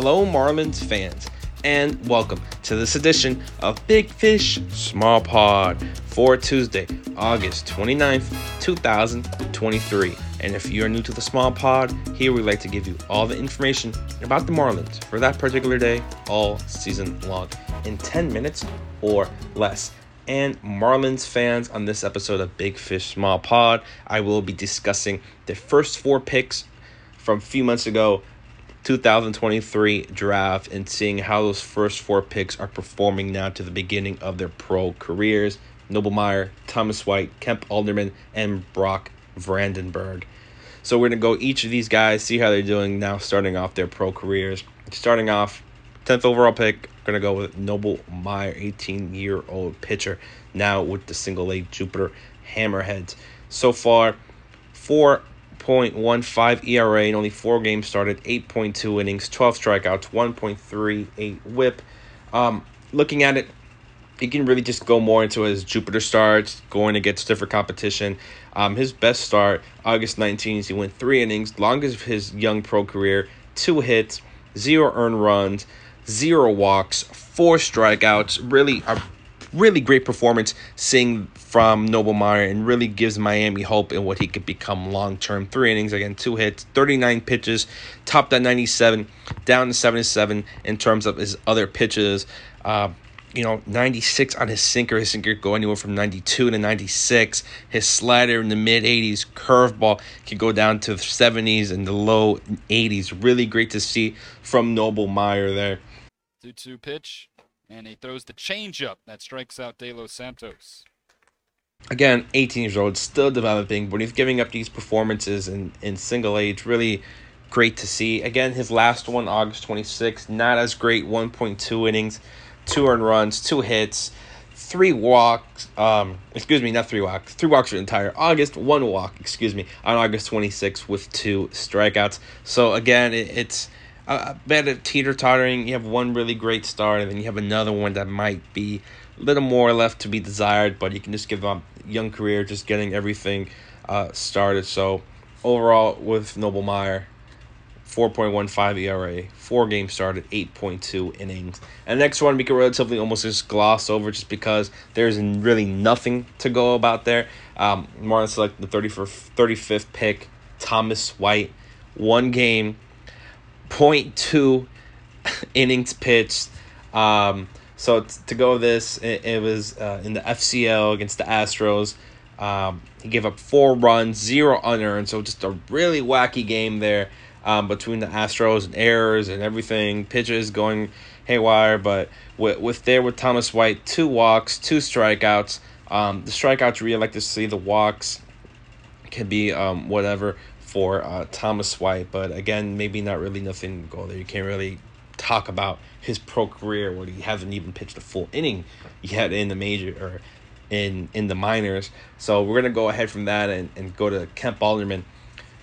Hello, Marlins fans, and welcome to this edition of Big Fish Small Pod for Tuesday, August 29th, 2023. And if you are new to the Small Pod, here we like to give you all the information about the Marlins for that particular day all season long in 10 minutes or less. And Marlins fans, on this episode of Big Fish Small Pod, I will be discussing the first four picks from a few months ago 2023 draft and seeing how those first four picks are performing now to the beginning of their pro careers. Noble Meyer, Thomas White, Kemp Alderman, and Brock Vradenburg. So we're going to go each of these guys, see how they're doing now starting off their pro careers. Starting off, 10th overall pick, going to go with Noble Meyer, 18 year old pitcher, now with the single A Jupiter Hammerheads. So far, four 6.15 ERA in only four games started, 8.2 innings, 12 strikeouts, 1.38 whip. Um, looking at it, he can really just go more into his Jupiter starts, going against different competition. Um, his best start, August 19th, he went three innings, longest of his young pro career, two hits, zero earned runs, zero walks, four strikeouts. Really a really great performance seeing from Noble Meyer and really gives Miami hope in what he could become long term. Three innings, again, two hits, 39 pitches, topped at 97, down to 77 in terms of his other pitches. Uh, you know, 96 on his sinker. His sinker go anywhere from 92 to 96. His slider in the mid 80s, curveball can go down to the 70s and the low 80s. Really great to see from Noble Meyer there. 2 2 pitch and he throws the changeup that strikes out De Los Santos. Again, 18 years old, still developing, but he's giving up these performances in, in single A. Really great to see. Again, his last one, August 26th, not as great 1.2 innings, two earned runs, two hits, three walks. Um, excuse me, not three walks. Three walks for entire August, one walk, excuse me, on August 26th with two strikeouts. So, again, it, it's a bit of teeter tottering. You have one really great start, and then you have another one that might be a little more left to be desired. But you can just give up young career, just getting everything uh, started. So overall, with Noble Meyer, 4.15 ERA, four games started, 8.2 innings. And next one we can relatively almost just gloss over just because there's really nothing to go about there. Um, Marlins select the 35th, 35th pick, Thomas White, one game, 0.2 innings pitched. Um, so t- to go this, it, it was uh, in the FCL against the Astros. Um, he gave up four runs, zero unearned. So just a really wacky game there um, between the Astros and errors and everything. Pitches going haywire, but with, with there with Thomas White, two walks, two strikeouts. Um, the strikeouts really like to see the walks can be um, whatever for uh, Thomas White, but again, maybe not really nothing to go there. You can't really talk about his pro career where he hasn't even pitched a full inning yet in the major or in in the minors. So we're gonna go ahead from that and, and go to Kemp Alderman,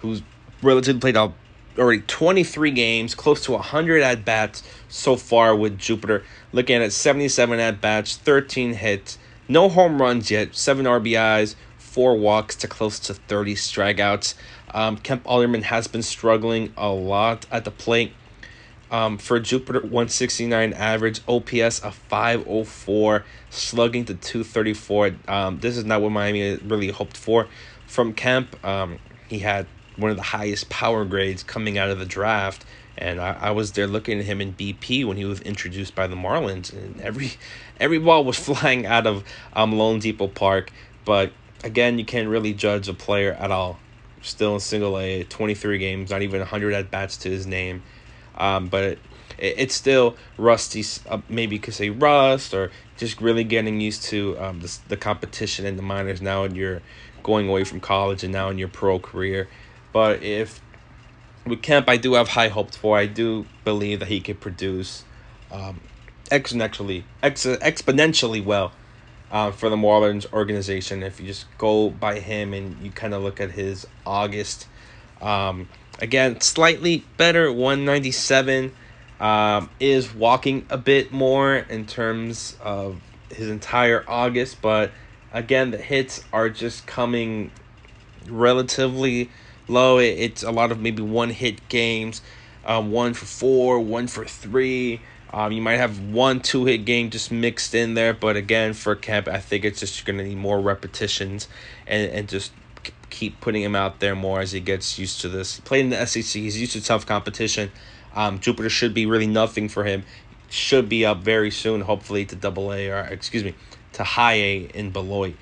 who's relatively played out already 23 games, close to 100 at bats so far with Jupiter. Looking at 77 at bats, 13 hits, no home runs yet, 7 RBIs, 4 walks to close to 30 strikeouts. Um, Kemp Alderman has been struggling a lot at the plate. Um, for Jupiter 169 average, OPS of 504, slugging to 234. Um, this is not what Miami really hoped for from Kemp. Um, he had one of the highest power grades coming out of the draft. And I, I was there looking at him in BP when he was introduced by the Marlins, and every every ball was flying out of um, loanDepot Park. But again, you can't really judge a player at all still in single A, 23 games, not even 100 at bats to his name. Um, but it, it, it's still rusty. Uh, maybe you could say rust or just really getting used to um, the, the competition in the minors now and you're going away from college and now in your pro career. But if with Kemp, I do have high hopes for. I do believe that he could produce um, exponentially, ex- exponentially well uh, for the Marlins organization. If you just go by him and you kind of look at his August, um, again, slightly better, 197. Um, is walking a bit more in terms of his entire August, but again, the hits are just coming relatively low. It, it's a lot of maybe one hit games. um, one for four, one for three. Um, you might have one two hit game just mixed in there, but again, for Kemp, I think it's just going to need more repetitions and, and just keep putting him out there more as he gets used to this. Played in the SEC, he's used to tough competition. Um, Jupiter should be really nothing for him. Should be up very soon, hopefully to double A or excuse me, to high A in Beloit.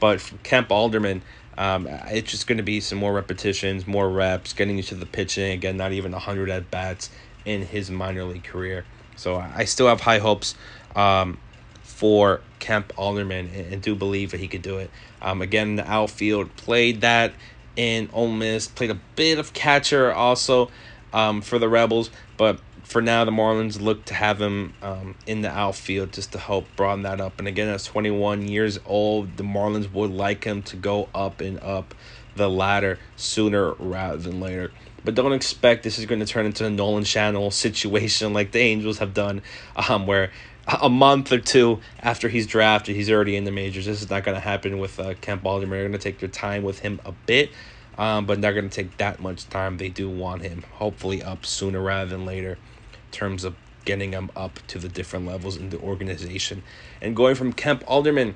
But for Kemp Alderman, um, it's just going to be some more repetitions, more reps, getting used to the pitching. Again, not even 100 at bats in his minor league career. So I still have high hopes um, for Kemp Alderman and, and, do believe that he could do it. Um, again, the outfield played that in Ole Miss, played a bit of catcher also um, for the Rebels, but for now the Marlins look to have him um, in the outfield just to help broaden that up. And again, at 21 years old, the Marlins would like him to go up and up the ladder sooner rather than later. But don't expect this is going to turn into a Nolan Schanuel situation like the Angels have done, um, where a month or two after he's drafted, he's already in the majors. This is not going to happen with uh, Kemp Alderman. They're going to take their time with him a bit, um, but not going to take that much time. They do want him, hopefully, up sooner rather than later in terms of getting him up to the different levels in the organization. And going from Kemp Alderman,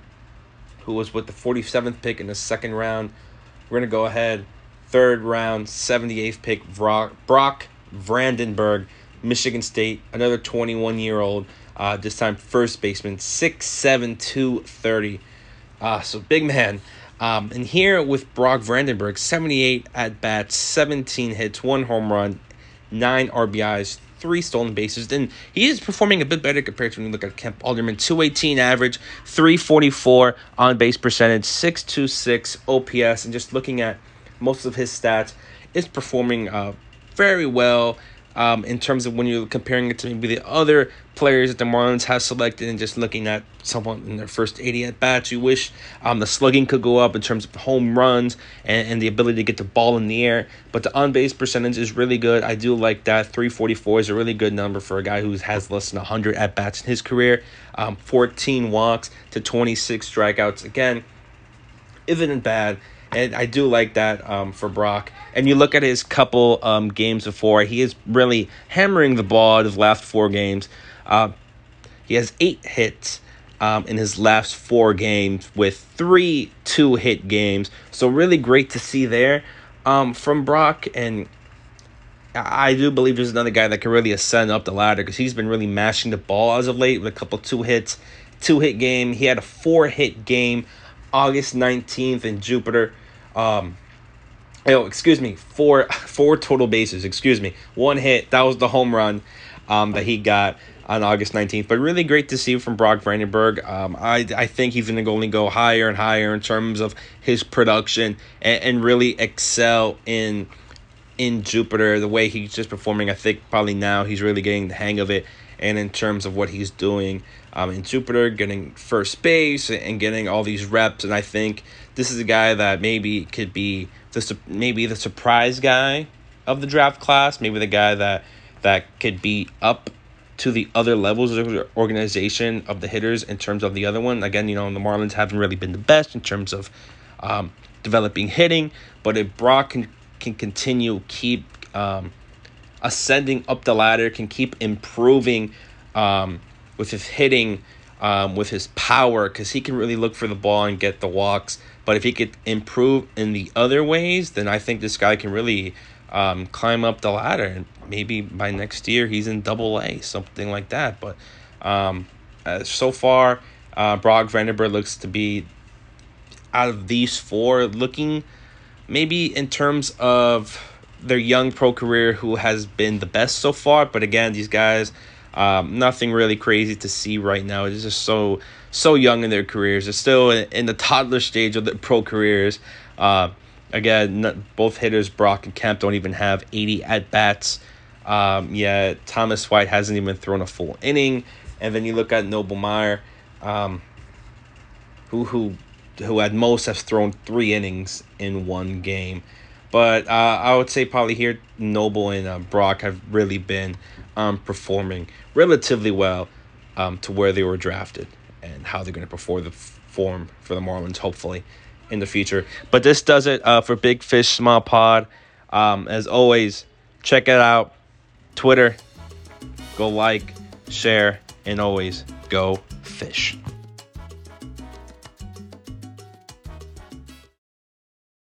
who was with the 47th pick in the second round, we're going to go ahead third round, 78th pick, Brock, Vradenburg, Michigan State, another 21 year old, uh, this time first baseman, 6'7, 230. Uh, so big man. Um, and here with Brock Vradenburg, 78 at bats, 17 hits, one home run, nine RBIs, three stolen bases. Then he is performing a bit better compared to when you look at Kemp Alderman. 218 average, 344 on base percentage, 626 OPS. And just looking at most of his stats, is performing uh, very well. Um, in terms of when you're comparing it to maybe the other players that the Marlins have selected and just looking at someone in their first 80 at bats, you wish um, the slugging could go up in terms of home runs and, and the ability to get the ball in the air. But the on base percentage is really good. I do like that. 344 is a really good number for a guy who has less than 100 at bats in his career. Um, 14 walks to 26 strikeouts. Again, isn't bad and I do like that um, for Brock. And you look at his couple um, games before, he is really hammering the ball his last four games. Uh, he has eight hits um, in his last four games with three two hit games. So, really great to see there um, from Brock. And I do believe there's another guy that can really ascend up the ladder because he's been really mashing the ball as of late with a couple two hits, two hit game. He had a four hit game August 19th in Jupiter. Um, oh, excuse me, four four total bases. Excuse me, one hit. That was the home run um, that he got on August 19th. But really great to see from Brock Vradenburg. Um, I, I think he's going to only go higher and higher in terms of his production and, and really excel in in Jupiter. The way he's just performing, I think probably now he's really getting the hang of it. And in terms of what he's doing um, in Jupiter, getting first base and getting all these reps. And I think this is a guy that maybe could be the maybe the surprise guy of the draft class. Maybe the guy that that could be up to the other levels of the organization of the hitters in terms of the other one. Again, you know, the Marlins haven't really been the best in terms of um, developing hitting, but if Brock can can continue keep um, ascending up the ladder, can keep improving um, with his hitting, um, with his power, because he can really look for the ball and get the walks. But if he could improve in the other ways, then I think this guy can really um, climb up the ladder. And maybe by next year, he's in double A, something like that. But um, uh, so far, uh, Brock Vradenburg looks to be out of these four, looking maybe in terms of their young pro career, who has been the best so far. But again, these guys um, nothing really crazy to see right now. It's just so so young in their careers. They're still in, the toddler stage of their pro careers. Uh, again, both hitters Brock and Kemp don't even have 80 at bats. Um, yeah, Thomas White hasn't even thrown a full inning. And then you look at Noble Meyer, um, who who who at most has thrown three innings in one game. But uh, I would say probably here Noble and uh, Brock have really been um, performing relatively well um, to where they were drafted and how they're going to perform the form for the Marlins, hopefully, in the future. But this does it uh, for Big Fish Small Pod. Um, as always, check it out. Twitter. Go like, share, and always go fish.